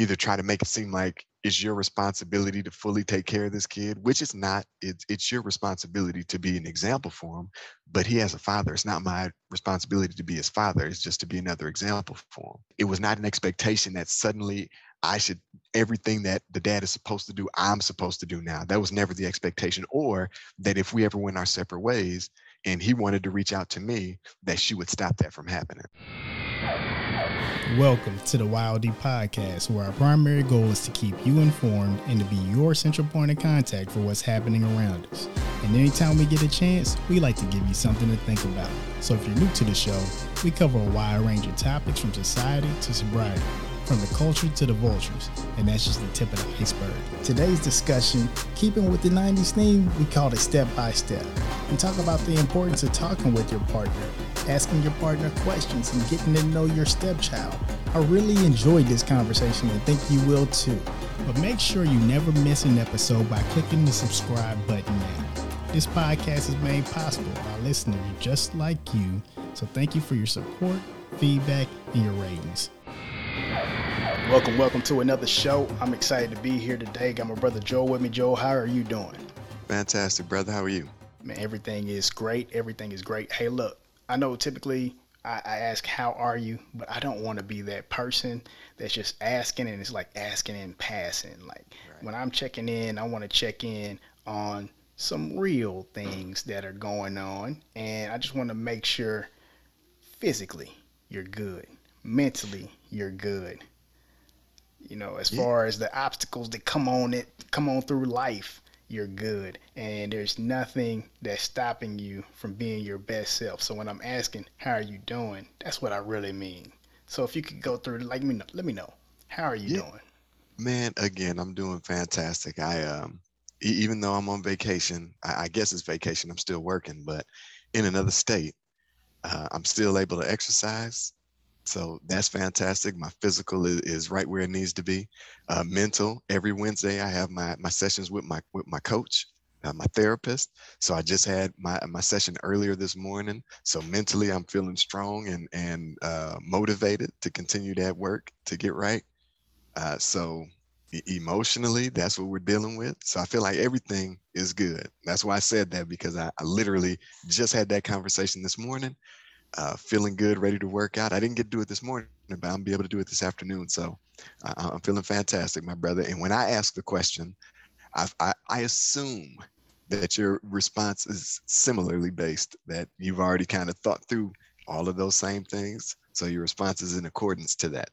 either try to make it seem like it's your responsibility to fully take care of this kid, which is not. It's it's your responsibility to be an example for him. But he has a father. It's not my responsibility to be his father. It's just to be another example for him. It was not an expectation that suddenly I should everything that the dad is supposed to do, I'm supposed to do now. That was never the expectation. Or that if we ever went our separate ways and he wanted to reach out to me, that she would stop that from happening. Welcome to the Wild D podcast, where our primary goal is to keep you informed and to be your central point of contact for what's happening around us. And anytime we get a chance, we like to give you something to think about. So if you're new to the show, we cover a wide range of topics from society to sobriety from the culture to the vultures, and that's just the tip of the iceberg. Today's discussion, keeping with the 90s theme, we called it Step by Step. We talk about the importance of talking with your partner, asking your partner questions, and getting to know your stepchild. I really enjoyed this conversation and think you will too. But make sure you never miss an episode by clicking the subscribe button now. This podcast is made possible by listeners just like you, so thank you for your support, feedback, and your ratings. Welcome, welcome to another show. I'm excited to be here today. Got my brother Joe with me. Joe, how are you doing? Fantastic, brother. How are you? Man, everything is great. Everything is great. Hey, look, I know typically I, I ask, How are you? But I don't want to be that person that's just asking and it's like asking and passing. Like right. when I'm checking in, I want to check in on some real things that are going on. And I just want to make sure physically you're good, mentally you're good you know, as yeah. far as the obstacles that come on it, come on through life, you're good. And there's nothing that's stopping you from being your best self. So when I'm asking, how are you doing? That's what I really mean. So if you could go through, like me, let me know. How are you yeah. doing? Man, again, I'm doing fantastic. I um, even though I'm on vacation, I, I guess it's vacation. I'm still working, but in another state, uh, I'm still able to exercise. So that's fantastic. My physical is, is right where it needs to be. Uh, mental, every Wednesday I have my, my sessions with my with my coach, uh, my therapist. So I just had my, my session earlier this morning. So mentally I'm feeling strong and, and uh, motivated to continue that work to get right. Uh, so emotionally, that's what we're dealing with. So I feel like everything is good. That's why I said that because I, I literally just had that conversation this morning uh, feeling good, ready to work out. I didn't get to do it this morning, but I'm be able to do it this afternoon. So uh, I'm feeling fantastic, my brother. And when I ask the question, I, I, I assume that your response is similarly based, that you've already kind of thought through all of those same things. So your response is in accordance to that.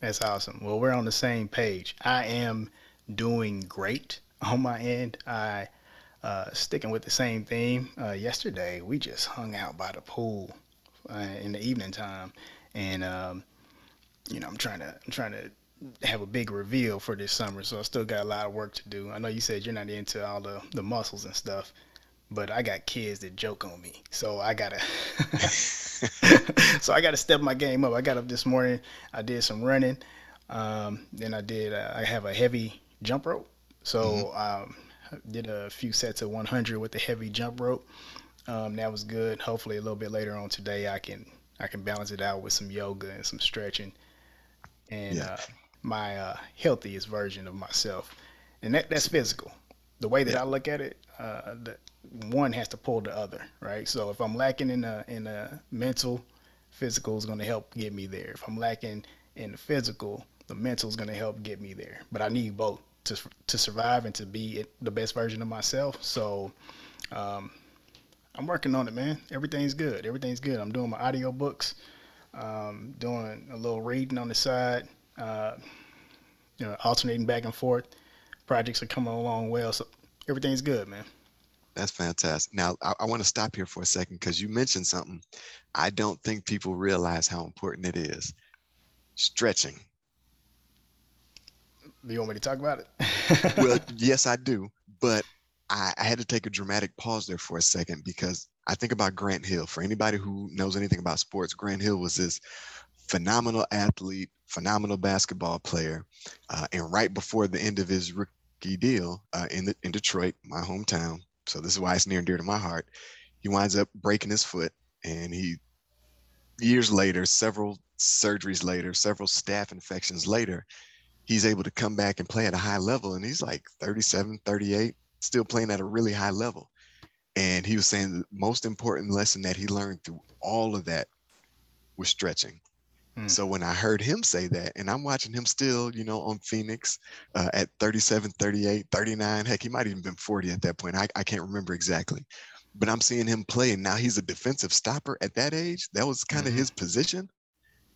That's awesome. Well, we're on the same page. I am doing great on my end. I uh, sticking with the same theme. Uh, yesterday, we just hung out by the pool uh, in the evening time, and um, you know I'm trying to I'm trying to have a big reveal for this summer, so I still got a lot of work to do. I know you said you're not into all the the muscles and stuff, but I got kids that joke on me, so I gotta so I gotta step my game up. I got up this morning, I did some running, um, then I did uh, I have a heavy jump rope, so mm-hmm. um, did a few sets of 100 with the heavy jump rope. Um, that was good. Hopefully, a little bit later on today, I can I can balance it out with some yoga and some stretching, and yeah. uh, my uh, healthiest version of myself. And that that's physical. The way that yeah. I look at it, uh, the, one has to pull the other, right? So if I'm lacking in a in a mental, physical is going to help get me there. If I'm lacking in the physical, the mental is going to help get me there. But I need both to to survive and to be the best version of myself. So. Um, I'm working on it, man. Everything's good. Everything's good. I'm doing my audio books, um, doing a little reading on the side, uh, you know, alternating back and forth. Projects are coming along well, so everything's good, man. That's fantastic. Now, I, I want to stop here for a second because you mentioned something. I don't think people realize how important it is. Stretching. Do you want me to talk about it? well, yes, I do. But I, I had to take a dramatic pause there for a second because I think about Grant Hill. For anybody who knows anything about sports, Grant Hill was this phenomenal athlete, phenomenal basketball player. Uh, and right before the end of his rookie deal uh, in, the, in Detroit, my hometown, so this is why it's near and dear to my heart, he winds up breaking his foot. And he, years later, several surgeries later, several staph infections later, he's able to come back and play at a high level. And he's like 37, 38, still playing at a really high level. And he was saying the most important lesson that he learned through all of that was stretching. Hmm. So when I heard him say that, and I'm watching him still, you know, on Phoenix uh, at 37, 38, 39, heck, he might even been 40 at that point. I, I can't remember exactly. But I'm seeing him play, and now he's a defensive stopper at that age. That was kind of mm-hmm. his position.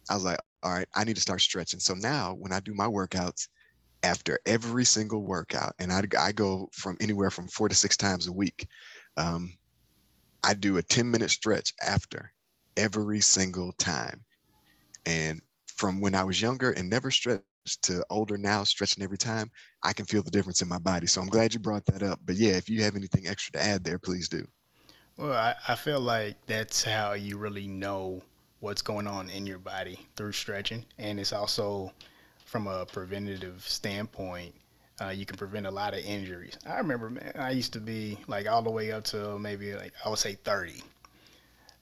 I was like, all right, I need to start stretching. So now when I do my workouts, after every single workout, and I, I go from anywhere from four to six times a week, um, I do a 10 minute stretch after every single time. And from when I was younger and never stretched to older now, stretching every time, I can feel the difference in my body. So I'm glad you brought that up. But yeah, if you have anything extra to add there, please do. Well, I, I feel like that's how you really know what's going on in your body through stretching. And it's also from a preventative standpoint, uh, you can prevent a lot of injuries. I remember, man, I used to be like all the way up to maybe like I would say 30.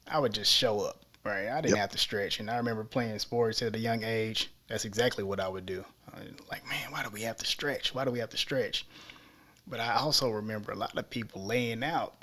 I would just show up Right. I didn't yep. have to stretch. And I remember playing sports at a young age. That's exactly what I would do. like, man, why do we have to stretch? Why do we have to stretch? But I also remember a lot of people laying out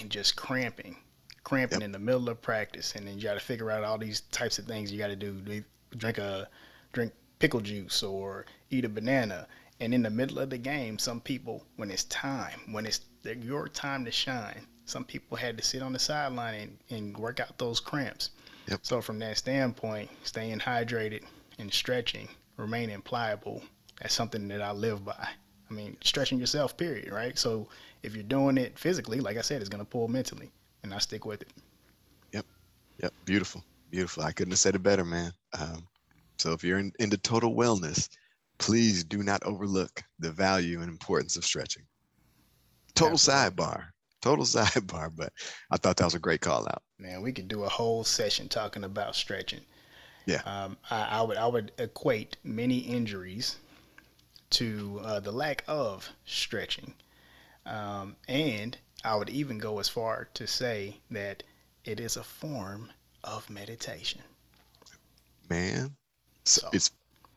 and just cramping, cramping yep. in the middle of practice. And then you got to figure out all these types of things you got to do. Drink a drink pickle juice or eat a banana. And in the middle of the game, some people, when it's time, when it's your time to shine, some people had to sit on the sideline and, and work out those cramps. Yep. So from that standpoint, staying hydrated and stretching, remaining pliable, that's something that I live by. I mean, stretching yourself, period, right? So if you're doing it physically, like I said, it's gonna pull mentally, and I stick with it. Yep. Yep. Beautiful. Beautiful. I couldn't have said it better, man. Um, so if you're in, into total wellness, please do not overlook the value and importance of stretching. Total Absolutely. sidebar total sidebar, but I thought that was a great call out. Man, we could do a whole session talking about stretching. Yeah. Um, I, I, would I would equate many injuries to uh, the lack of stretching, um, and I would even go as far to say that it is a form of meditation. Man, so, it's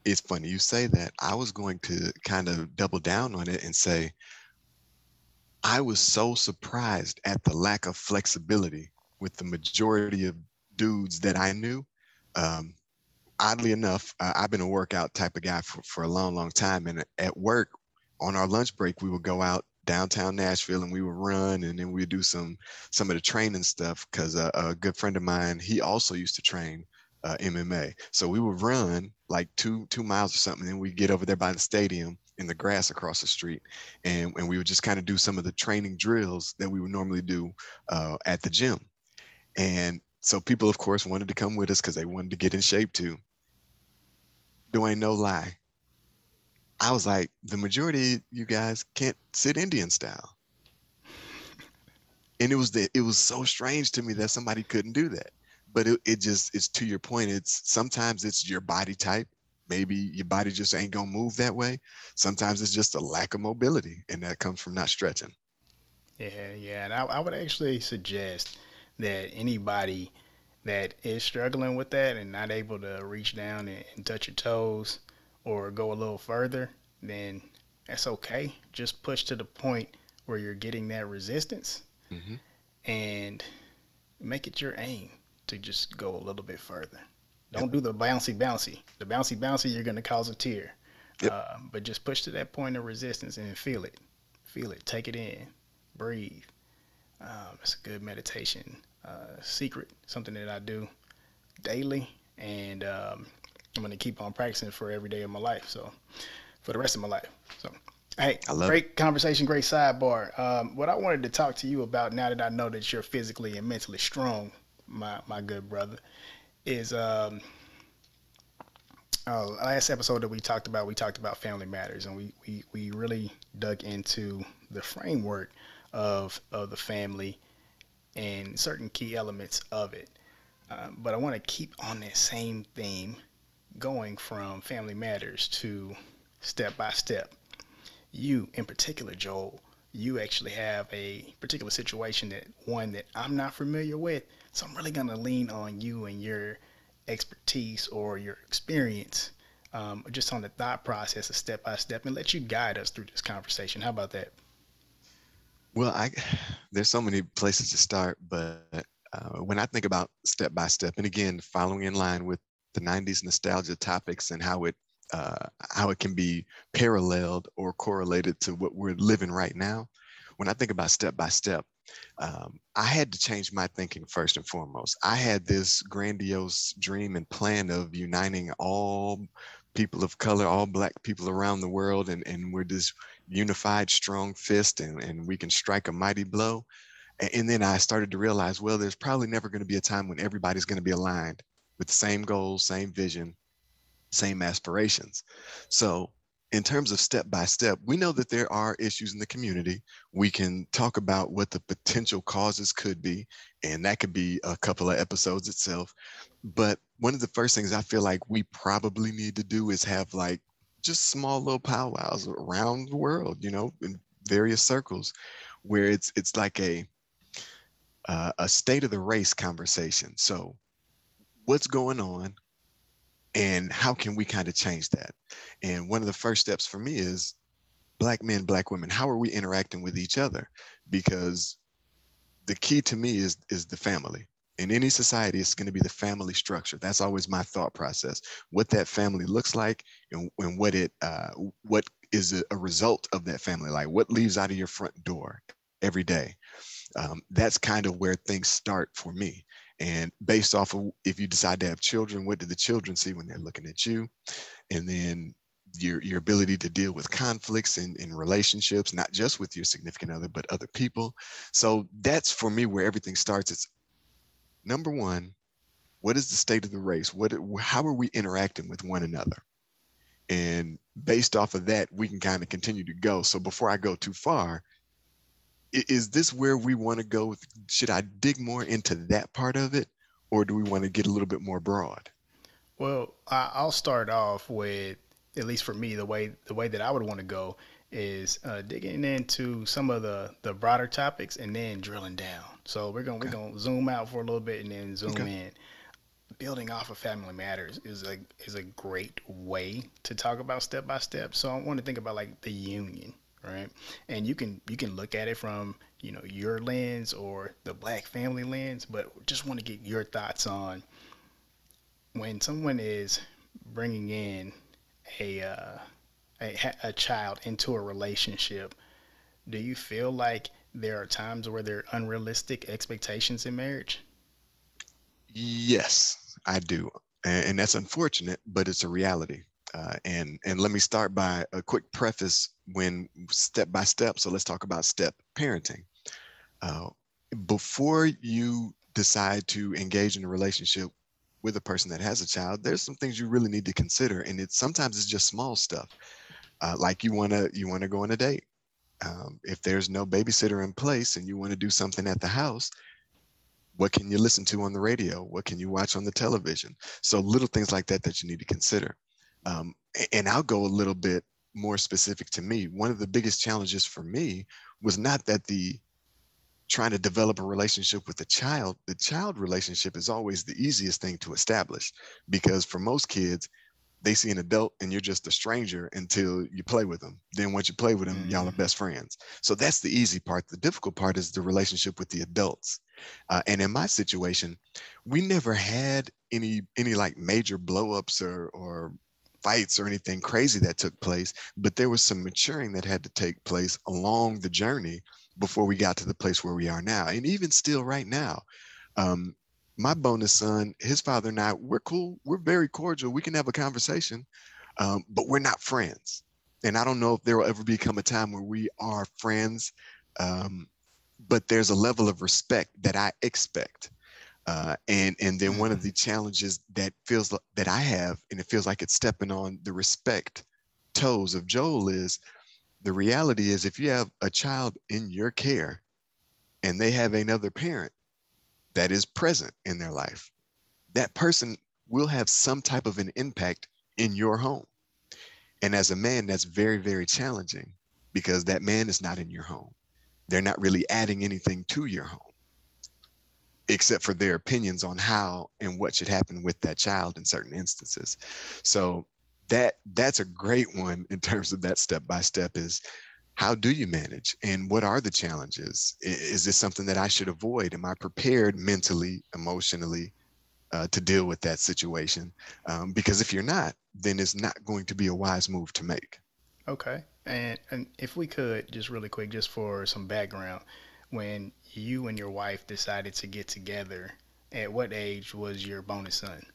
it's funny you say that. I was going to kind of double down on it and say I was so surprised at the lack of flexibility with the majority of dudes that I knew. Um, oddly enough, uh, I've been a workout type of guy for, for a long, long time. And at work, on our lunch break, we would go out downtown Nashville and we would run and then we'd do some some of the training stuff because a, a, good friend of mine, he also used to train uh, MMA. So we would run like two two miles or something, and we'd get over there by the stadium in the grass across the street, and and we would just kind of do some of the training drills that we would normally do uh, at the gym, and so people of course wanted to come with us because they wanted to get in shape too. Do ain't no lie. I was like, the majority you guys can't sit Indian style. And it was the, it was so strange to me that somebody couldn't do that. But it, it just it's to your point. It's sometimes it's your body type maybe your body just ain't gonna move that way. Sometimes it's just a lack of mobility, and that comes from not stretching. Yeah, yeah, and I, I would actually suggest that anybody that is struggling with that and not able to reach down and, and touch your toes or go a little further, then that's okay. Just push to the point where you're getting that resistance mm-hmm. and make it your aim to just go a little bit further. Don't do the bouncy bouncy. The bouncy bouncy, you're gonna cause a tear. Yep. Uh, but just push to that point of resistance and feel it. Feel it. Take it in. Breathe. Um, it's a good meditation uh, secret. Something that I do daily, and um, I'm gonna keep on practicing for every day of my life. So for the rest of my life. So. Hey, great it. conversation, great sidebar. Um, what I wanted to talk to you about now that I know that you're physically and mentally strong, my my good brother, is um, uh, last episode that we talked about, we talked about family matters, and we, we, we really dug into the framework of of the family and certain key elements of it. Um, but I want to keep on that same theme, going from family matters to step by step. You, in particular, Joel, you actually have a particular situation that one that I'm not familiar with, so I'm really gonna lean on you and your expertise or your experience um, just on the thought process, a step by step, and let you guide us through this conversation. How about that? Well, I there's so many places to start, but uh, when I think about step by step, and again, following in line with the 90s nostalgia topics and how it uh, how it can be paralleled or correlated to what we're living right now. When I think about step by step, um, I had to change my thinking first and foremost. I had this grandiose dream and plan of uniting all people of color, all black people around the world, and, and we're this unified, strong fist, and, and we can strike a mighty blow. And, and then I started to realize, well, there's probably never going to be a time when everybody's going to be aligned with the same goals, same vision, same aspirations. So in terms of step by step, we know that there are issues in the community. We can talk about what the potential causes could be, and that could be a couple of episodes itself. But one of the first things I feel like we probably need to do is have like just small little powwows around the world, you know, in various circles, where it's it's like a uh, a state of the race conversation. So, what's going on? And how can we kind of change that? And one of the first steps for me is black men black women how are we interacting with each other? Because the key to me is is the family. In any society it's going to be the family structure. That's always my thought process. What that family looks like and, and what it uh, what is a, a result of that family. Like what leaves out of your front door every day? Um, that's kind of where things start for me and based off of if you decide to have children what do the children see when they're looking at you? And then your your ability to deal with conflicts in, in relationships not just with your significant other but other people. So that's for me where everything starts. It's number one what is the state of the race? What how are we interacting with one another? And based off of that we can kind of continue to go. So before i go too far is this where we want to go? Should I dig more into that part of it, or do we want to get a little bit more broad? Well, I'll start off with at least for me the way the way that I would want to go is uh, digging into some of the the broader topics and then drilling down. So we're gonna okay. we're gonna zoom out for a little bit and then zoom okay. in. Building off of Family Matters is a is a great way to talk about step by step. So I want to think about like the union right? And you can you can look at it from you know your lens or the black family lens, but just want to get your thoughts on when someone is bringing in a uh, a, a child into a relationship. Do you feel like there are times where there are unrealistic expectations in marriage? Yes, I do. And, that's unfortunate, but it's a reality. Uh, and and let me start by a quick preface when step by step. So let's talk about step parenting. Uh, before you decide to engage in a relationship with a person that has a child, there's some things you really need to consider, and it's sometimes it's just small stuff, uh, like you wanna you wanna go on a date. Um, if there's no babysitter in place and you want to do something at the house, what can you listen to on the radio? What can you watch on the television? So little things like that that you need to consider. Um, and I'll go a little bit more specific to me. One of the biggest challenges for me was not that the trying to develop a relationship with a child, the child relationship is always the easiest thing to establish because for most kids, they see an adult and you're just a stranger until you play with them. Then once you play with them, mm-hmm. y'all are mm-hmm. best friends. So that's the easy part. The difficult part is the relationship with the adults. Uh, and in my situation, we never had any any like major blowups or or fights or anything crazy that took place, but there was some maturing that had to take place along the journey before we got to the place where we are now. And even still, right now, um, my bonus son, his father and I, we're cool. We're very cordial. We can have a conversation, um, but we're not friends. And I don't know if there will ever become a time where we are friends, um, but there's a level of respect that I expect. Uh, and and then one of mm-hmm. the challenges that feels that I have, and it feels like it's stepping on the respect toes of Joel is the reality is if you have a child in your care and they have another parent that is present in their life, that person will have some type of an impact in your home. And as a man, that's very, very challenging because that man is not in your home. They're not really adding anything to your home except for their opinions on how and what should happen with that child in certain instances. So that that's a great one in terms of that step by step is how do you manage and what are the challenges? Is this something that i should avoid? Am i prepared mentally emotionally uh, to deal with that situation? Um, because if you're not then it's not going to be a wise move to make. Okay. And and if we could just really quick just for some background when you and your wife decided to get together at what age was your bonus son?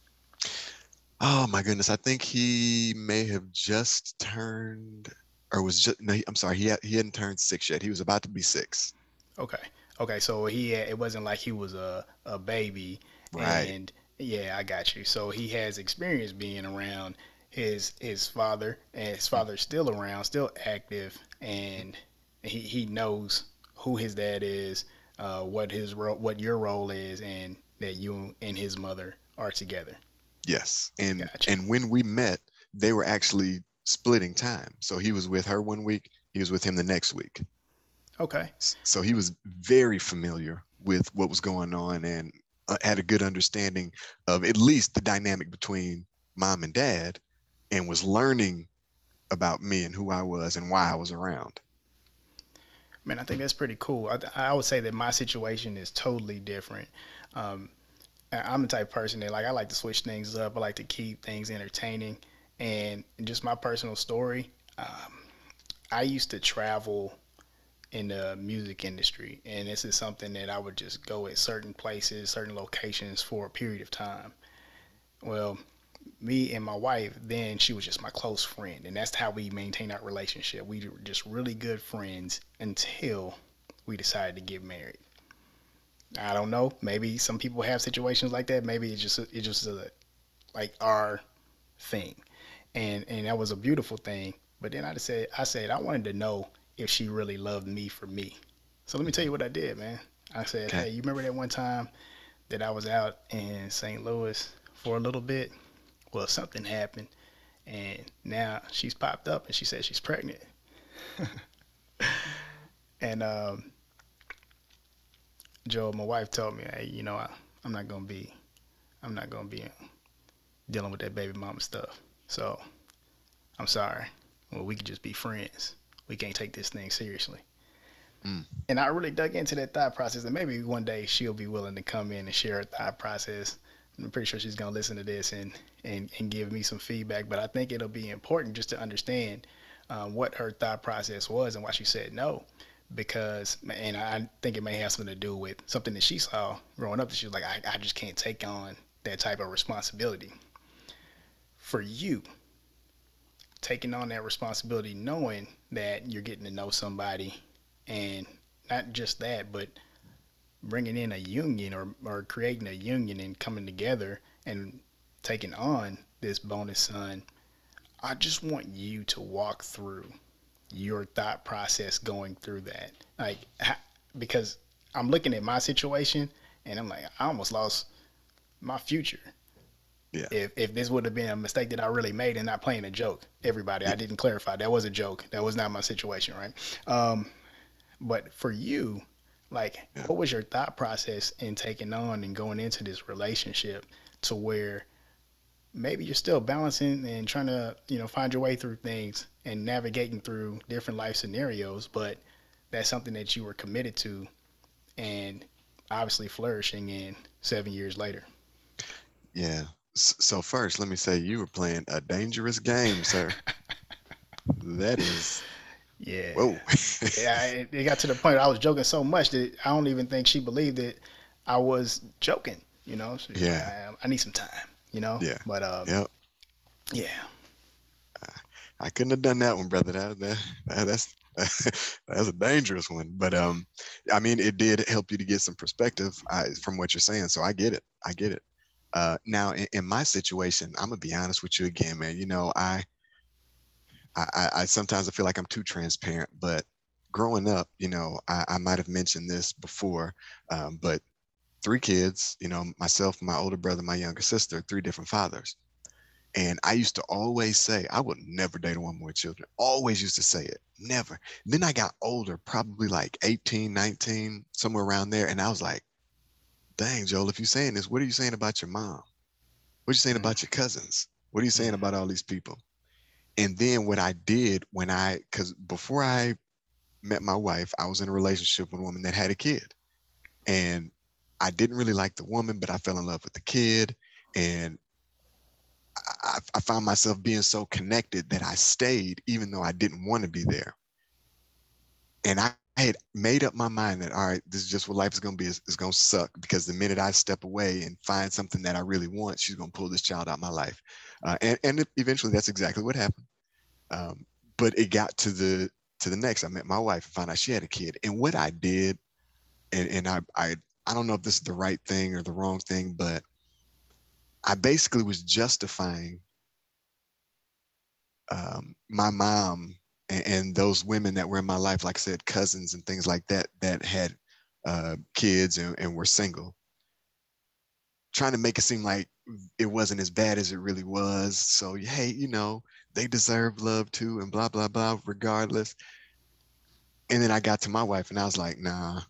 Oh my goodness i think he may have just turned or was just no i'm sorry he, had, he hadn't turned six yet he was about to be six. Okay okay so he had, it wasn't like he was a, a baby. Right. And yeah i got you. So he has experience being around his his father and his father's still around still active and he, he knows who his dad is uh, what his role what your role is and that you and his mother are together yes and gotcha. and when we met they were actually splitting time. So he was with her one week, he was with him the next week. Okay. So he was very familiar with what was going on and uh, had a good understanding of at least the dynamic between mom and dad and was learning about me and who I was and why I was around. Man, I think that's pretty cool. I, I would say that my situation is totally different. Um, I'm the type of person that like I like to switch things up. I like to keep things entertaining. And just my personal story, um, I used to travel in the music industry, and this is something that I would just go at certain places, certain locations for a period of time. Well, me and my wife, then she was just my close friend, and that's how we maintained our relationship. We were just really good friends until we decided to get married. I don't know. Maybe some people have situations like that. Maybe it's just it's just a, like our thing and and that was a beautiful thing. But then I said, I said I wanted to know if she really loved me for me. So let me tell you what I did, man. I said, okay. hey, you remember that one time that I was out in St. Louis for a little bit? Well, something happened, and now she's popped up and she said she's pregnant. and um, Joe, my wife told me, hey, you know, I, I'm not gonna be, I'm not gonna be dealing with that baby mama stuff. So I'm sorry. Well, we could just be friends. We can't take this thing seriously. Mm. And I really dug into that thought process, and maybe one day she'll be willing to come in and share her thought process. I'm pretty sure she's gonna listen to this and and and give me some feedback. But I think it'll be important just to understand um, what her thought process was and why she said no. Because and I think it may have something to do with something that she saw growing up. That she was like, I, I just can't take on that type of responsibility for you taking on that responsibility knowing that you're getting to know somebody and not just that but bringing in a union or, or creating a union and coming together and taking on this bonus son i just want you to walk through your thought process going through that like because i'm looking at my situation and i'm like i almost lost my future yeah. If if this would have been a mistake that I really made and not playing a joke, everybody, yeah. I didn't clarify. That was a joke. That was not my situation, right? Um, but for you, like, yeah. what was your thought process in taking on and going into this relationship to where maybe you're still balancing and trying to, you know, find your way through things and navigating through different life scenarios, but that's something that you were committed to and obviously flourishing in seven years later. Yeah. So first, let me say you were playing a dangerous game, sir. that is. Yeah. Whoa. yeah, it, it got to the point I was joking so much that I don't even think she believed that I was joking. You know. So, yeah. I, I, need some time. You know. Yeah. But um. Yep. Yeah. I couldn't have done that one, brother. That, that, that's that's a dangerous one. But um, I mean, it did help you to get some perspective I, from what you're saying. So I get it. I get it. Uh, now, in, in, my situation, I'm gonna be honest with you again, man. You know, I, I, I sometimes I feel like I'm too transparent, but growing up, you know, I, I might have mentioned this before, um, but three kids, you know, myself, my older brother, my younger sister, three different fathers. And I used to always say, I would never date a woman with children. Always used to say it, never. then I got older, probably like 18, 19, somewhere around there. And I was like, dang, Joel, if you're saying this, what are you saying about your mom? What are you saying mm. about your cousins? What are you saying about all these people? And then what I did when I, because before I met my wife, I was in a relationship with a woman that had a kid. And I didn't really like the woman, but I fell in love with the kid. And I, I found myself being so connected that I stayed, even though I didn't want to be there. And I, I had made up my mind that all right, this is just what life is going to be. It's, it's going to suck because the minute I step away and find something that I really want, she's going to pull this child out of my life. Uh, and and eventually, that's exactly what happened. Um, but it got to the to the next. I met my wife and found out she had a kid. And what I did, and and I I I don't know if this is the right thing or the wrong thing, but I basically was justifying um, my mom and, and, those women that were in my life, like I said, cousins and things like that, that had uh, kids and, and were single, trying to make it seem like it wasn't as bad as it really was. So, hey, you know, they deserve love too, and blah, blah, blah, regardless. And then I got to my wife and I was like, nah,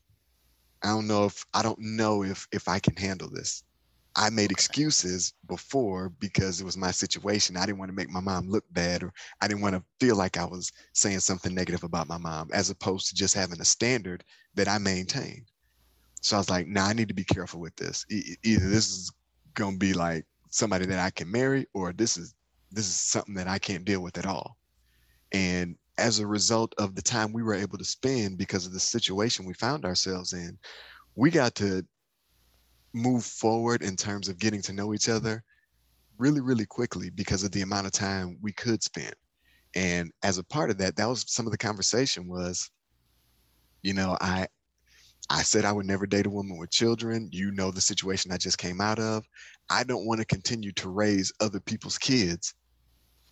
I don't know if I don't know if if I can handle this. I made excuses before because it was my situation. I didn't want to make my mom look bad or I didn't want to feel like I was saying something negative about my mom, as opposed to just having a standard that I maintained. So I was like, nah, I need to be careful with this. E- either this is gonna be like somebody that I can marry, or this is this is something that I can't deal with at all. And as a result of the time we were able to spend because of the situation we found ourselves in, we got to move forward in terms of getting to know each other really, really quickly because of the amount of time we could spend. And as a part of that, that was some of the conversation was, you know, I I said I would never date a woman with children. You know the situation I just came out of. I don't want to continue to raise other people's kids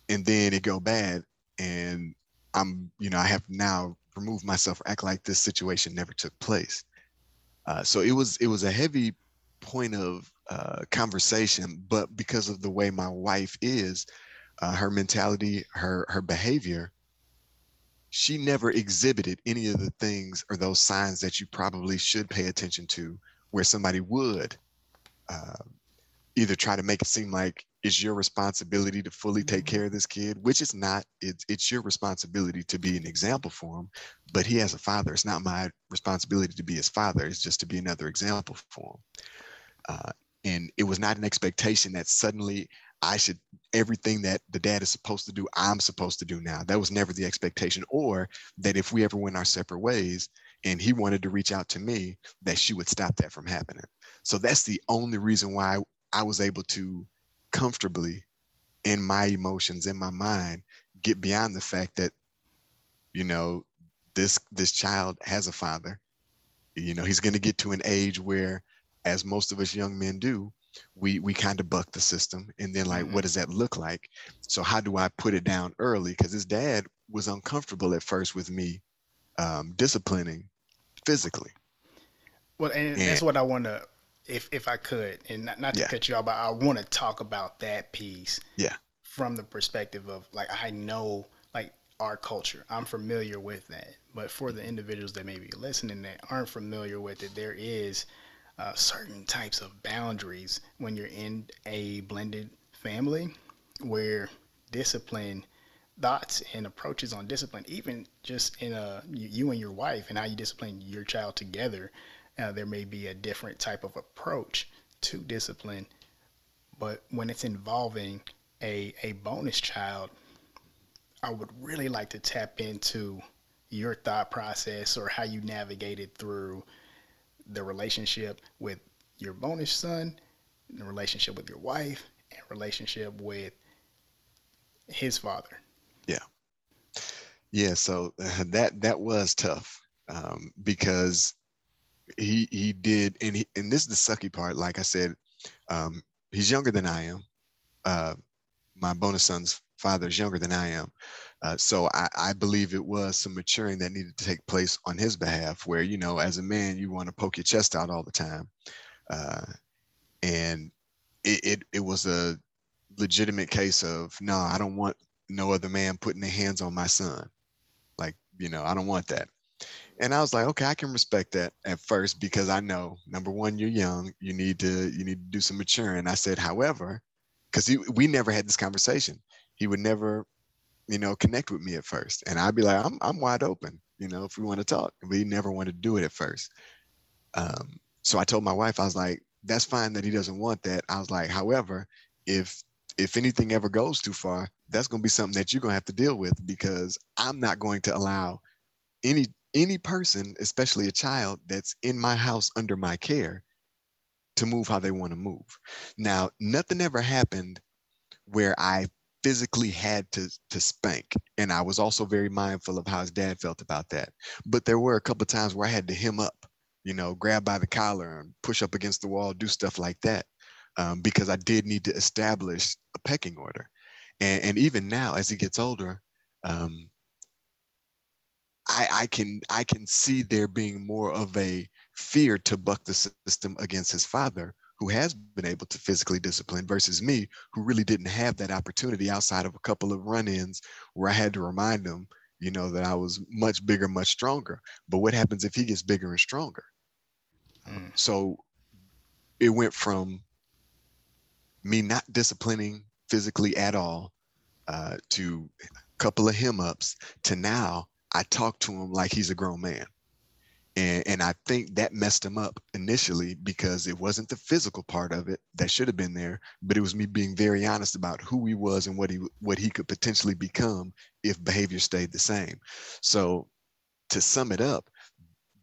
and then it go bad and I'm, you know, I have now removed myself or act like this situation never took place. Uh, so it was it was a heavy point of uh, conversation, but because of the way my wife is, uh, her mentality, her her behavior, she never exhibited any of the things or those signs that you probably should pay attention to, where somebody would uh, either try to make it seem like it's your responsibility to fully take mm-hmm. care of this kid, which is not. It's it's your responsibility to be an example for him, but he has a father. It's not my responsibility to be his father. It's just to be another example for him. Uh, and it was not an expectation that suddenly I should everything that the dad is supposed to do, I'm supposed to do now. That was never the expectation. Or that if we ever went our separate ways and he wanted to reach out to me, that she would stop that from happening. So that's the only reason why I was able to comfortably in my emotions in my mind get beyond the fact that you know this this child has a father you know he's going to get to an age where as most of us young men do we we kind of buck the system and then like mm-hmm. what does that look like so how do i put it down early because his dad was uncomfortable at first with me um, disciplining physically well and, and that's what i want to if if I could, and not, not to yeah. cut you off, but I want to talk about that piece. Yeah. From the perspective of like I know like our culture, I'm familiar with that, but for the individuals that may be listening that aren't familiar with it, there is uh, certain types of boundaries when you're in a blended family where discipline thoughts and approaches on discipline even just in a you and your wife and how you discipline your child together uh, there may be a different type of approach to discipline, but when it's involving a, a bonus child, I would really like to tap into your thought process or how you navigated through the relationship with your bonus son, the relationship with your wife, and relationship with his father. Yeah. Yeah. So that that was tough um, because he he did, and he, and this is the sucky part. Like I said, um, he's younger than I am. Uh, my bonus son's father is younger than I am. Uh, so I, I, believe it was some maturing that needed to take place on his behalf, where you know, as a man, you want to poke your chest out all the time, uh, and it, it, it was a legitimate case of no, I don't want no other man putting their hands on my son. Like you know, I don't want that. And I was like, okay, I can respect that at first because I know number one, you're young. You need to you need to do some maturing. I said, however, because we never had this conversation. He would never you know, connect with me at first. And I'd be like, I'm, I'm wide open, you know, if we want to talk. But he never wanted to do it at first. Um, so I told my wife, I was like, that's fine that he doesn't want that. I was like, however, if if anything ever goes too far, that's going to be something that you're going to have to deal with because I'm not going to allow any any person, especially a child that's in my house under my care, to move how they want to move. Now, nothing ever happened where I physically had to to spank and i was also very mindful of how his dad felt about that but there were a couple times where i had to hem up you know grab by the collar and push up against the wall do stuff like that um, because i did need to establish a pecking order and, and even now as he gets older um, I, I can i can see there being more of a fear to buck the system against his father who has been able to physically discipline versus me who really didn't have that opportunity outside of a couple of run-ins where I had to remind him, you know, that I was much bigger, much stronger. But what happens if he gets bigger and stronger? Mm. So it went from me not disciplining physically at all uh, to a couple of him ups to now I talk to him like he's a grown man and and I think that messed him up initially because it wasn't the physical part of it that should have been there, but it was me being very honest about who he was and what he what he could potentially become if behavior stayed the same. So to sum it up,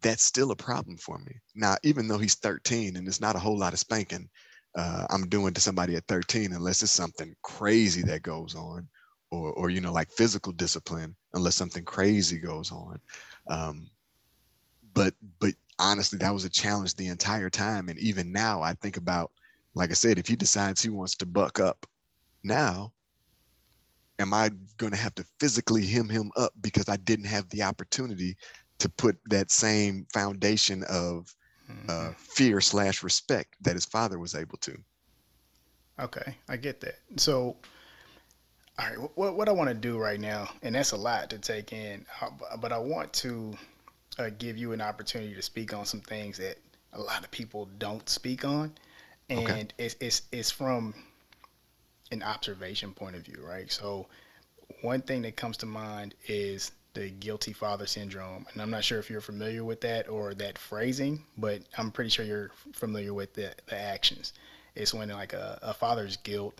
that's still a problem for me. Now, even though he's 13 and it's not a whole lot of spanking uh, I'm doing to somebody at 13, unless it's something crazy that goes on, or or you know like physical discipline, unless something crazy goes on. Um, but but honestly that was a challenge the entire time. And even now i think about like i said if he decides he wants to buck up now am i going to have to physically hem him up because i didn't have the opportunity to put that same foundation of uh, mm-hmm. fear slash respect that his father was able to? Okay i get that. So all right what, what i want to do right now and that's a lot to take in uh, but i want to uh, give you an opportunity to speak on some things that a lot of people don't speak on, and okay. it's it's it's from an observation point of view, right? So one thing that comes to mind is the guilty father syndrome, and I'm not sure if you're familiar with that or that phrasing, but I'm pretty sure you're familiar with the, the actions. It's when like a, a father's guilt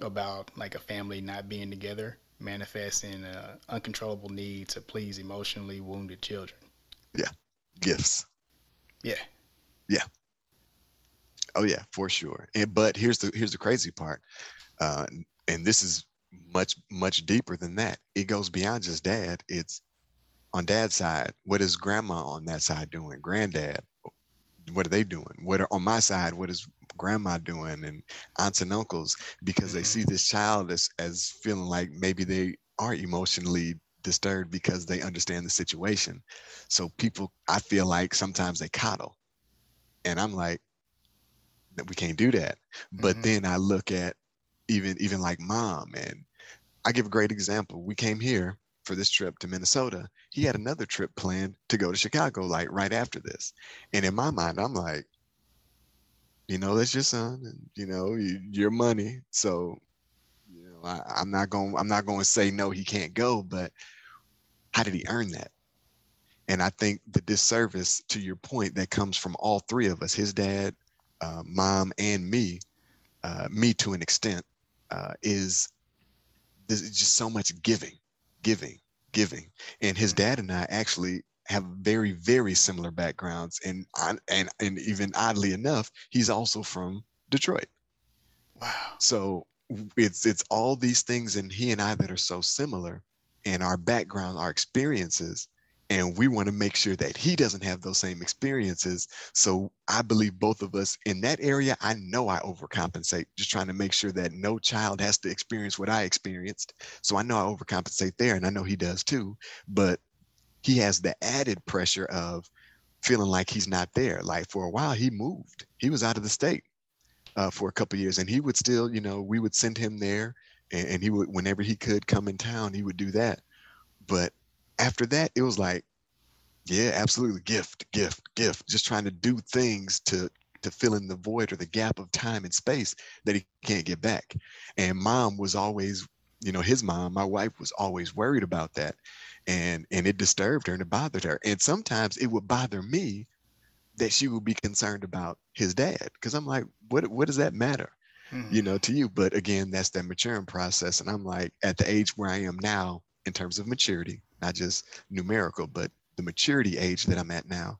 about like a family not being together manifests in an uncontrollable need to please emotionally wounded children. Yeah. Gifts. Yeah. Yeah. Oh yeah, for sure. And but here's the here's the crazy part. Uh and this is much much deeper than that. It goes beyond just dad. It's on dad's side. What is grandma on that side doing? Granddad. What are they doing? What are on my side? What is grandma doing? And aunts and uncles because mm-hmm. they see this child as as feeling like maybe they are emotionally disturbed because they understand the situation. So people, I feel like sometimes they coddle. And I'm like, we can't do that. But mm-hmm. then I look at even even like mom and I give a great example. We came here for this trip to Minnesota. He had another trip planned to go to Chicago like right after this. And in my mind, I'm like, you know, that's your son and you know, you, your money. So know, I, am not going. I'm not going to say no. He can't go. But how did he earn that? And I think the disservice to your point that comes from all three of us, his dad, uh, mom, and me, uh, me to an extent, uh, is there's just so much giving, giving, giving. And his mm-hmm. dad and I actually have very, very similar backgrounds. And and and even oddly enough, he's also from Detroit. Wow. So it's it's all these things And he and I that are so similar and our background, our experiences, and we want to make sure that he doesn't have those same experiences. So I believe both of us in that area, I know I overcompensate, just trying to make sure that no child has to experience what I experienced. So I know I overcompensate there, and I know he does too. But he has the added pressure of feeling like he's not there. Like for a while, he moved. He was out of the state uh, for a couple years, and he would still, you know, we would send him there, and, and he would, whenever he could come in town, he would do that. But after that, it was like, yeah, absolutely, gift, gift, gift. Just trying to do things to to fill in the void or the gap of time and space that he can't get back. And mom was always you know his mom my wife was always worried about that and and it disturbed her and it bothered her and sometimes it would bother me that she would be concerned about his dad because i'm like what what does that matter mm-hmm. you know to you but again that's that maturing process and i'm like at the age where i am now in terms of maturity not just numerical but the maturity age that i'm at now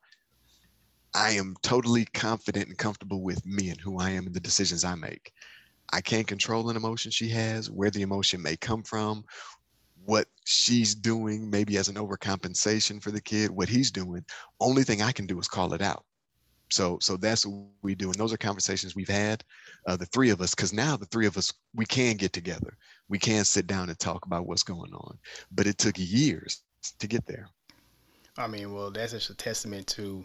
i am totally confident and comfortable with me and who i am and the decisions i make I can't control an emotion she has, where the emotion may come from, what she's doing, maybe as an overcompensation for the kid, what he's doing. Only thing I can do is call it out. So, so that's what we do, and those are conversations we've had, uh, the three of us, because now the three of us we can get together, we can sit down and talk about what's going on. But it took years to get there. I mean, well, that's just a testament to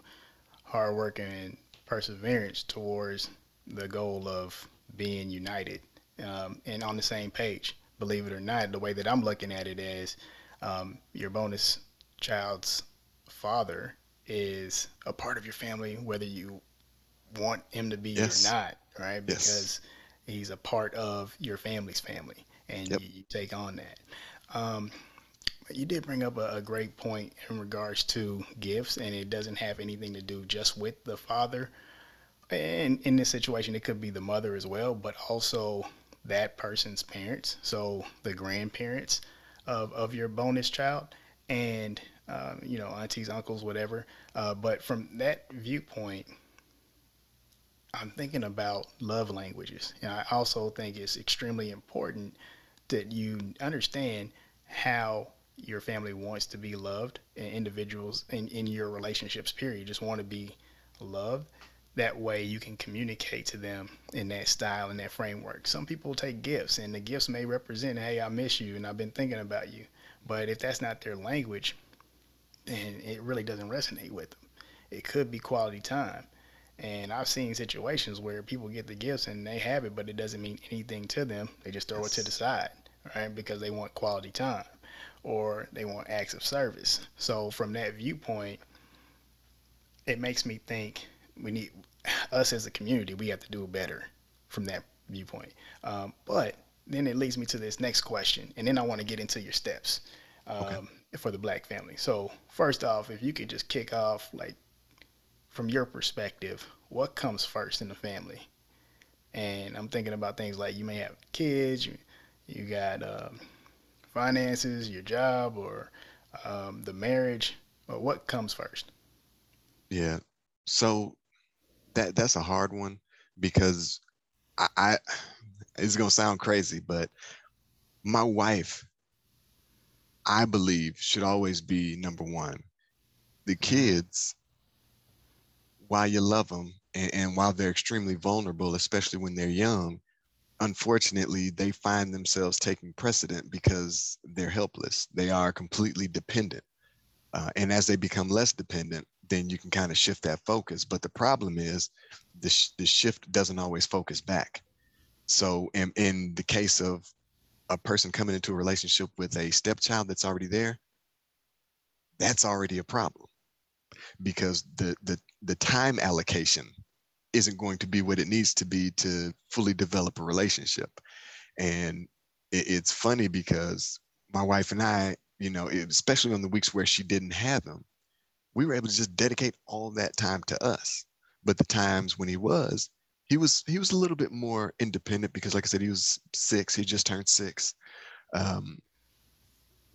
hard work and perseverance towards the goal of being united um, and on the same page. Believe it or not, the way that I'm looking at it is um, your bonus child's father is a part of your family, whether you want him to be yes. or not, right? Because yes. he's a part of your family's family, and yep. you, you, take on that. Um, you did bring up a, a, great point in regards to gifts, and it doesn't have anything to do just with the father and in this situation, it could be the mother as well, but also that person's parents, so the grandparents of, of your bonus child, and um, you know aunties, uncles, whatever. Uh, but from that viewpoint, I'm thinking about love languages, and I also think it's extremely important that you understand how your family wants to be loved, and individuals in, in your relationships, period, just want to be loved that way you can communicate to them in that style and that framework. Some people take gifts and the gifts may represent, hey, I miss you and I've been thinking about you. But if that's not their language, then it really doesn't resonate with them. It could be quality time. And I've seen situations where people get the gifts and they have it, but it doesn't mean anything to them. They just throw yes. it to the side, right? Because they want quality time or they want acts of service. So from that viewpoint, it makes me think we need us as a community. We have to do better from that viewpoint. Um, but then it leads me to this next question, and then I want to get into your steps um, okay. For the black family. So first off, if you could just kick off, like from your perspective, what comes first in the family? And I'm thinking about things like you may have kids, you, you got um, finances, your job, or um, the marriage. Or what comes first? Yeah. So that that's a hard one because I, I it's gonna sound crazy, but my wife, I believe, should always be number one. The kids, while you love them and, and while they're extremely vulnerable, especially when they're young, unfortunately, they find themselves taking precedent because they're helpless. They are completely dependent. Uh, and as they become less dependent, then you can kind of shift that focus. But the problem is the, sh- the shift doesn't always focus back. So in, in the case of a person coming into a relationship with a stepchild that's already there, that's already a problem because the, the, the time allocation isn't going to be what it needs to be to fully develop a relationship. And it, it's funny because my wife and I, you know, especially on the weeks where she didn't have him, we were able to just dedicate all that time to us. But the times when he was, he was he was a little bit more independent because, like I said, he was six. He just turned six, um,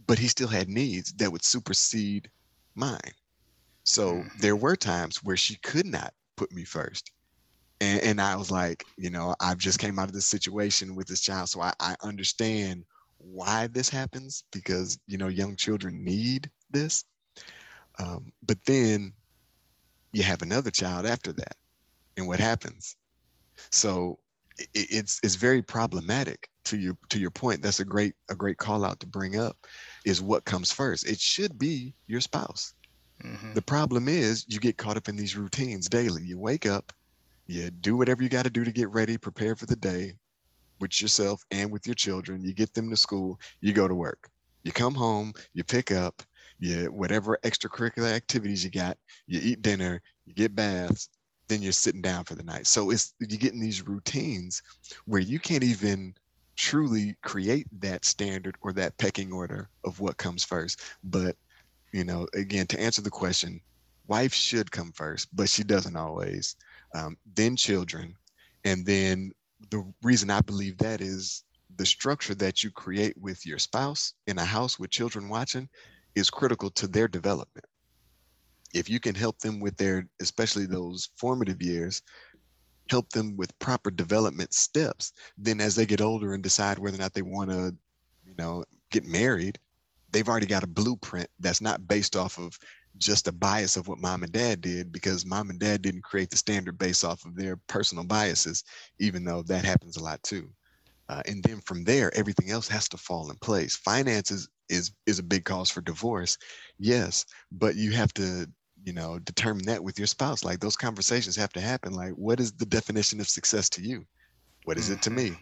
but he still had needs that would supersede mine. So mm-hmm. there were times where she could not put me first. And, and I was like, you know, I've just came out of this situation with this child, so I, I understand why this happens because you know young children need this um, but then you have another child after that, and what happens? So it, it's it's very problematic. To your to your point, that's a great a great call out to bring up. Is what comes first? It should be your spouse. Mm-hmm. The problem is you get caught up in these routines daily. You wake up, you do whatever you got to do to get ready, prepare for the day with yourself and with your children. You get them to school, you go to work. You come home, you pick up, you whatever extracurricular activities you got, you eat dinner, you get baths, then you're sitting down for the night. So it's you're getting these routines where you can't even truly create that standard or that pecking order of what comes first. But, you know, again, to answer the question, wife should come first, but she doesn't always. Um, then children. And then the reason I believe that is the structure that you create with your spouse in a house with children watching is critical to their development. If you can help them with their, especially those formative years, help them with proper development steps, then as they get older and decide whether or not they want to, you know, get married, they've already got a blueprint that's not based off of just a bias of what mom and dad did because mom and dad didn't create the standard based off of their personal biases, even though that happens a lot too. Uh, and then from there, everything else has to fall in place. Finances is is a big cause for divorce, yes, but you have to you know determine that with your spouse. Like those conversations have to happen. Like, what is the definition of success to you? What is it to me?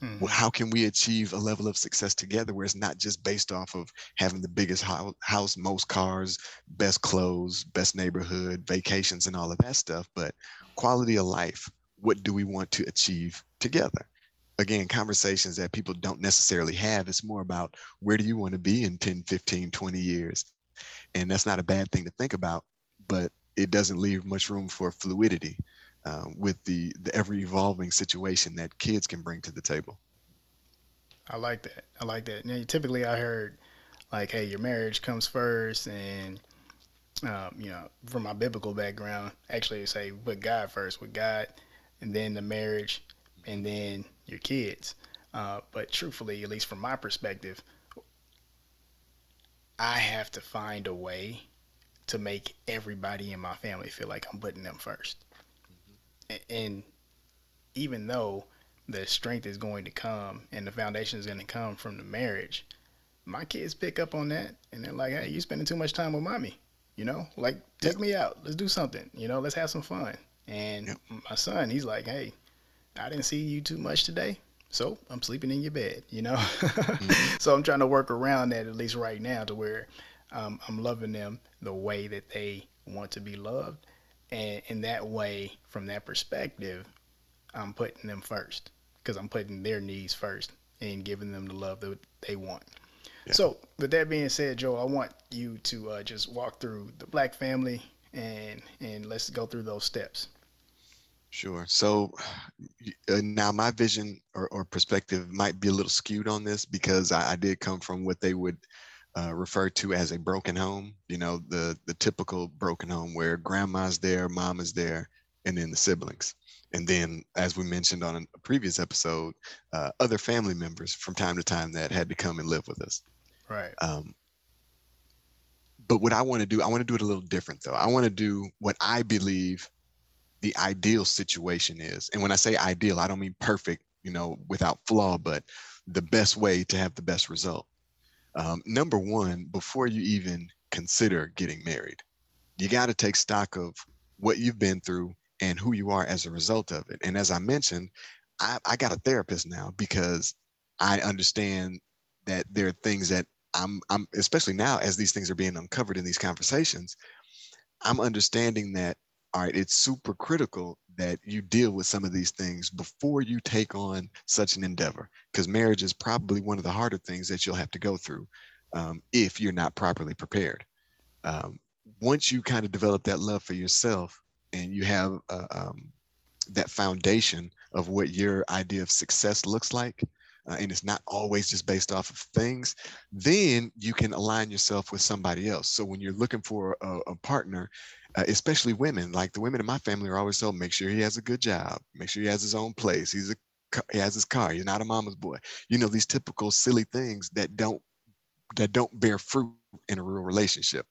Mm-hmm. Well, how can we achieve a level of success together where it's not just based off of having the biggest house, most cars, best clothes, best neighborhood, vacations, and all of that stuff, but quality of life? What do we want to achieve together? again conversations that people don't necessarily have it's more about where do you want to be in 10 15 20 years and that's not a bad thing to think about but it doesn't leave much room for fluidity uh, with the the ever evolving situation that kids can bring to the table. I like that. I like that. Now, typically i heard like hey your marriage comes first and um, you know from my biblical background actually say put god first with god and then the marriage and then your kids. Uh, but truthfully, at least from my perspective, I have to find a way to make everybody in my family feel like I'm putting them 1st mm-hmm. And even though the strength is going to come and the foundation is going to come from the marriage, my kids pick up on that and they're like, hey, you're spending too much time with mommy. You know, like take me out. Let's do something. You know, let's have some fun. And yep. my son, he's like, hey, I didn't see you too much today. So I'm sleeping in your bed, you know? mm-hmm. So I'm trying to work around that at least right now to where um, I'm loving them the way that they want to be loved. And in that way, from that perspective, I'm putting them first because I'm putting their needs first and giving them the love that they want. Yeah. So, with that being said, Joe, I want you to uh, just walk through the black family and and let's go through those steps. Sure. So uh, now my vision or, or, perspective might be a little skewed on this because I, I did come from what they would uh, refer to as a broken home. You know, the the typical broken home where grandma's there, mom is there, and then the siblings. And then, as we mentioned on a previous episode, uh, other family members from time to time that had to come and live with us. Right. Um, but what I want to do, I want to do it a little different though. I want to do what I believe the ideal situation is. And when I say ideal, I don't mean perfect, you know, without flaw, but the best way to have the best result. Um, number one, before you even consider getting married, you got to take stock of what you've been through and who you are as a result of it. And as I mentioned, I, I got a therapist now because I understand that there are things that I'm, I'm, especially now as these things are being uncovered in these conversations, I'm understanding that all right, it's super critical that you deal with some of these things before you take on such an endeavor, because marriage is probably one of the harder things that you'll have to go through um, if you're not properly prepared. Um, once you kind of develop that love for yourself and you have uh, um, that foundation of what your idea of success looks like, uh, and it's not always just based off of things, then you can align yourself with somebody else. So when you're looking for a, a partner, uh, especially women. Like the women in my family are always told, make sure he has a good job, make sure he has his own place. He's a he has his car. He's not a mama's boy. You know these typical silly things that don't that don't bear fruit in a real relationship.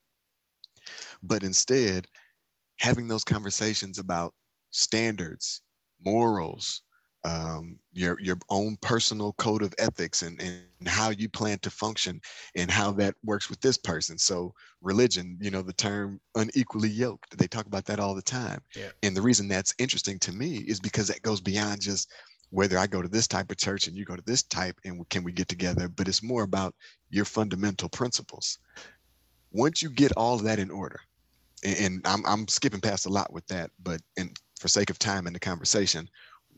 But instead, having those conversations about standards, morals, um, your your own personal code of ethics and, and how you plan to function and how that works with this person. So religion you know the term unequally yoked they talk about that all the time. Yeah. and the reason that's interesting to me is because that goes beyond just whether i go to this type of church and you go to this type and can we get together but it's more about your fundamental principles. Once you get all that in order and, and I'm, I'm skipping past a lot with that but in for sake of time in the conversation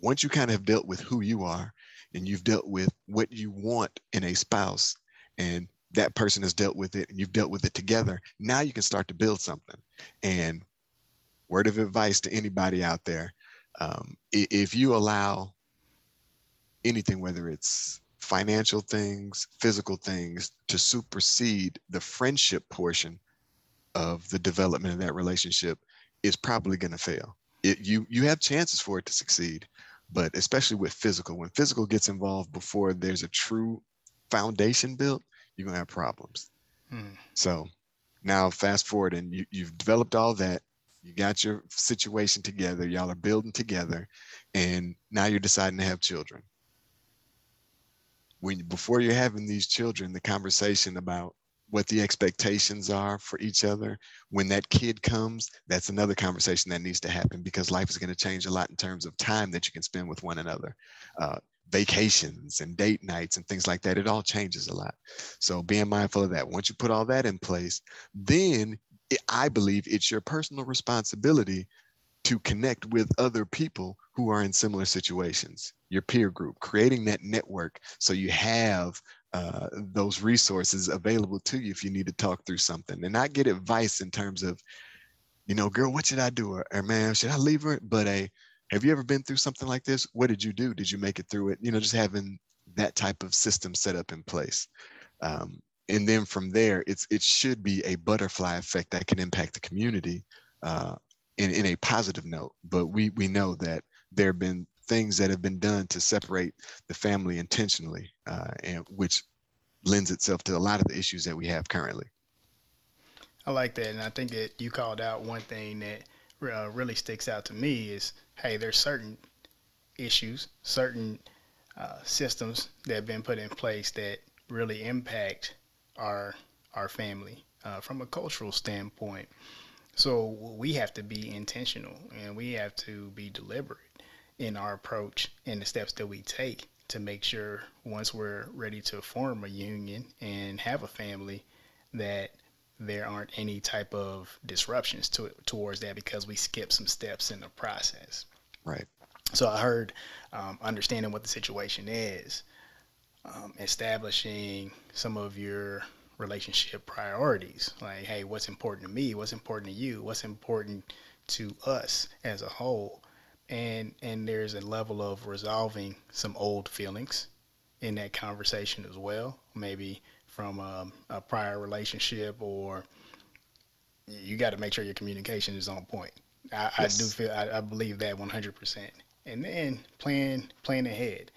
once you kind of have dealt with who you are, and you've dealt with what you want in a spouse and that person has dealt with it and you've dealt with it together now you can start to build something. And word of advice to anybody out there um, if you allow anything whether it's financial things physical things to supersede the friendship portion of the development of that relationship is probably going to fail. It, you you have chances for it to succeed but especially with physical when physical gets involved before there's a true foundation built you're gonna have problems. Hmm. So now fast forward and you, you've developed all that. You got your situation together. Y'all are building together, and now you're deciding to have children. When before you're having these children, the conversation about what the expectations are for each other when that kid comes that's another conversation that needs to happen because life is going to change a lot in terms of time that you can spend with one another uh, vacations and date nights and things like that. It all changes a lot. So being mindful of that. Once you put all that in place, then it, I believe it's your personal responsibility to connect with other people who are in similar situations, your peer group, creating that network so you have uh, those resources available to you if you need to talk through something and not get advice in terms of, you know, girl, what should I do? Or, or man, should I leave her? But a, have you ever been through something like this? What did you do? Did you make it through it? You know, just having that type of system set up in place. Um, and then from there, it's it should be a butterfly effect that can impact the community uh, in, in a positive note. But we we know that there have been things that have been done to separate the family intentionally, uh, and which lends itself to a lot of the issues that we have currently. I like that, and I think that you called out one thing that uh, really sticks out to me is hey, there's certain issues, certain uh, systems that have been put in place that really impact our our family uh, from a cultural standpoint. So we have to be intentional and we have to be deliberate in our approach and the steps that we take to make sure once we're ready to form a union and have a family that there aren't any type of disruptions to towards that because we skip some steps in the process. Right. So I heard um, understanding what the situation is, um, establishing some of your relationship priorities. Like, hey, what's important to me? What's important to you? What's important to us as a whole? And and there's a level of resolving some old feelings in that conversation as well. Maybe from a, a prior relationship, or you got to make sure your communication is on point. I, yes. I do feel I, I believe that 100. percent And then plan plan ahead,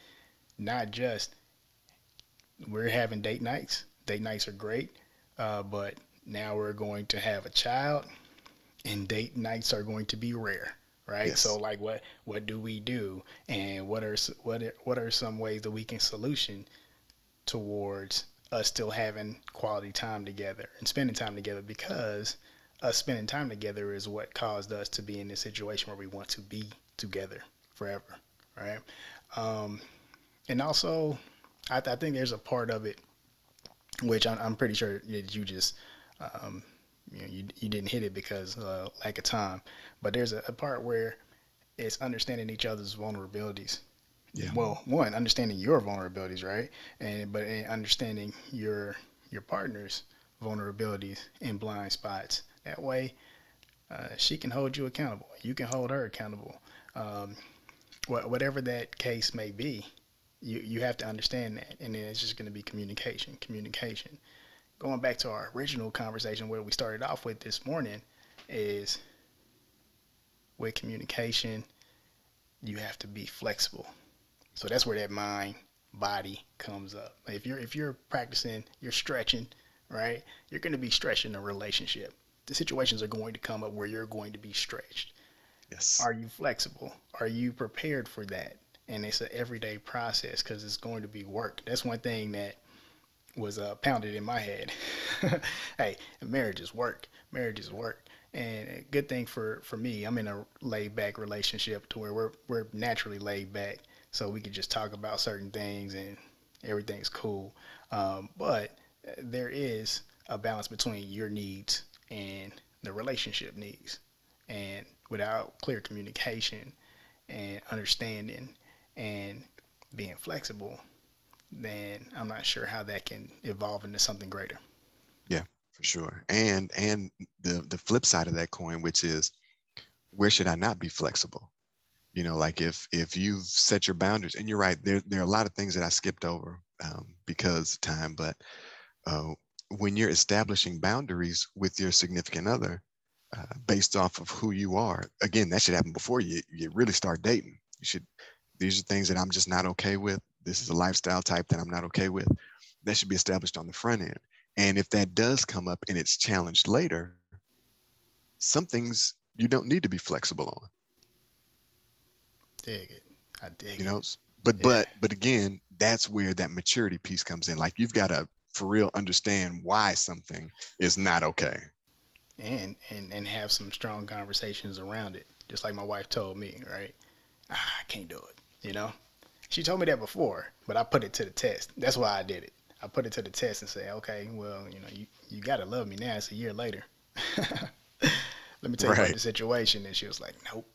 not just we're having date nights. Date nights are great, uh, but now we're going to have a child, and date nights are going to be rare right yes. so like what what do we do and what are what are, what are some ways that we can solution towards us still having quality time together and spending time together because us spending time together is what caused us to be in this situation where we want to be together forever, right? Um, and also, I, th- I, think there's a part of it which I'm, I'm pretty sure that you just um, you, know, you, you didn't hit it because uh, lack of time, but there's a, a part where it's understanding each other's vulnerabilities yeah. Well, one, understanding your vulnerabilities, right? And but understanding your your partner's vulnerabilities and blind spots. That way, uh, she can hold you accountable. You can hold her accountable. Um, wh- whatever that case may be, you you have to understand that, and then it's just going to be communication, communication. Going back to our original conversation where we started off with this morning, is with communication, you have to be flexible so that's where that mind body comes up. If you're if you're practicing, you're stretching, right? You're going to be stretching a relationship. The situations are going to come up where you're going to be stretched. Yes. Are you flexible? Are you prepared for that? And it's an everyday process because it's going to be work. That's one thing that was uh, pounded in my head. hey, marriage is work. Marriage is work. And a good thing for, for me, I'm in a laid back relationship to where we're, we're naturally laid back so we can just talk about certain things and everything's cool. Um, but there is a balance between your needs and the relationship needs. And without clear communication and understanding and being flexible, then I'm not sure how that can evolve into something greater. Yeah, for sure. And and the the flip side of that coin, which is where should I not be flexible? You know, like if if you've set your boundaries, and you're right, there there are a lot of things that I skipped over um, because of time, but uh, when you're establishing boundaries with your significant other, uh, based off of who you are, again, that should happen before you you really start dating. You should. These are things that I'm just not okay with. This is a lifestyle type that I'm not okay with. That should be established on the front end. And if that does come up and it's challenged later, some things you don't need to be flexible on. Dig it. I dig you it. know, but Yeah. but but again, that's where that maturity piece comes in. Like you've got to for real understand why something is not okay. and and and have some strong conversations around it. Just like my wife told me, right? Ah, I can't do it. You know, she told me that before, but I put it to the test. That's why I did it. I put it to the test and say, okay, well, you know, you you gotta love me now. It's a year later. Let me tell you about the situation. And she was like, nope,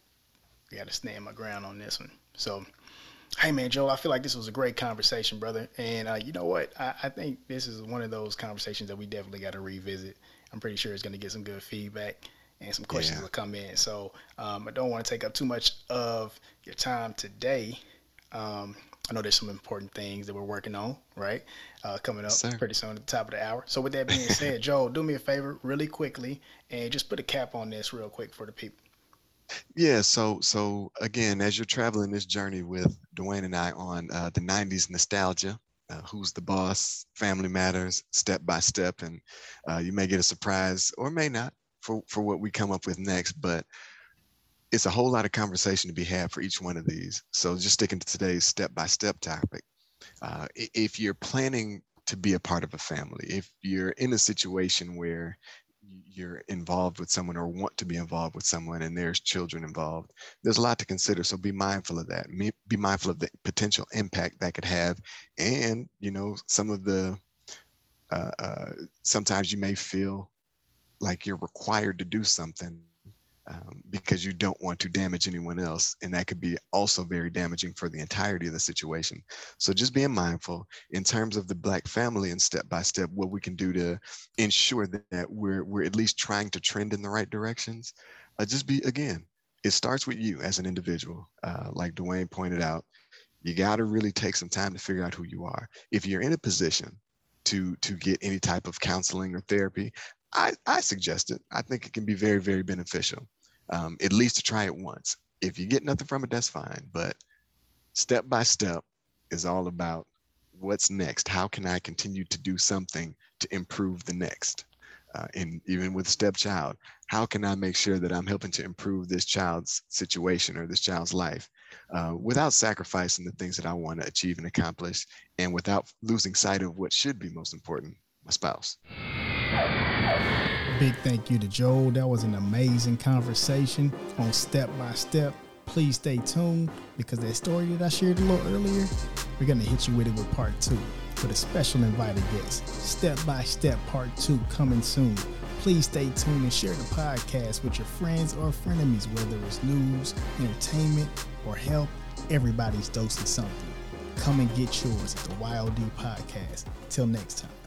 I gotta stand my ground on this one. So. Hey man, Joel, I feel like this was a great conversation, brother. And uh, you know what? I, I think this is one of those conversations that we definitely got to revisit. I'm pretty sure it's going to get some good feedback and some questions Yeah. will come in. So um, I don't want to take up too much of your time today. Um, I know there's some important things that we're working on, right? Uh, coming up sir. pretty soon at the top of the hour. So with that being said, Joel, do me a favor really quickly and just put a cap on this real quick for the people. Yeah. So so again, as you're traveling this journey with Dwayne and I on uh, the '90s nostalgia, uh, who's the boss, Family Matters, step by step, and uh, you may get a surprise or may not for for what we come up with next, but. It's a whole lot of conversation to be had for each one of these. So just sticking to today's step-by-step topic. Uh, if you're planning to be a part of a family, if you're in a situation where you're involved with someone or want to be involved with someone and there's children involved there's a lot to consider so be mindful of that be mindful of the potential impact that could have and you know some of the uh, uh, sometimes you may feel like you're required to do something um, because you don't want to damage anyone else and that could be also very damaging for the entirety of the situation. So just being mindful in terms of the black family and step by step what we can do to ensure that, we're we're at least trying to trend in the right directions. Uh, just be again it starts with you as an individual. Uh, like dwayne pointed out you got to really take some time to figure out who you are. If you're in a position to to get any type of counseling or therapy i i suggest it. I think it can be very very beneficial um, at least to try it once. If you get nothing from it that's fine but step by step is all about what's next. How can i continue to do something to improve the next? Uh, and even with stepchild how can i make sure that i'm helping to improve this child's situation or this child's life uh, without sacrificing the things that i want to achieve and accomplish and without losing sight of what should be most important my spouse Big thank you to Joel. That was an amazing conversation on step by step. Please stay tuned because that story that I shared a little earlier, we're going to hit you with it with part two with a special invited guest. Step by step part two coming soon. Please stay tuned and share the podcast with your friends or frenemies, whether it's news, entertainment, or health. Everybody's dosing something. Come and get yours at the Wild D Podcast. Till next time.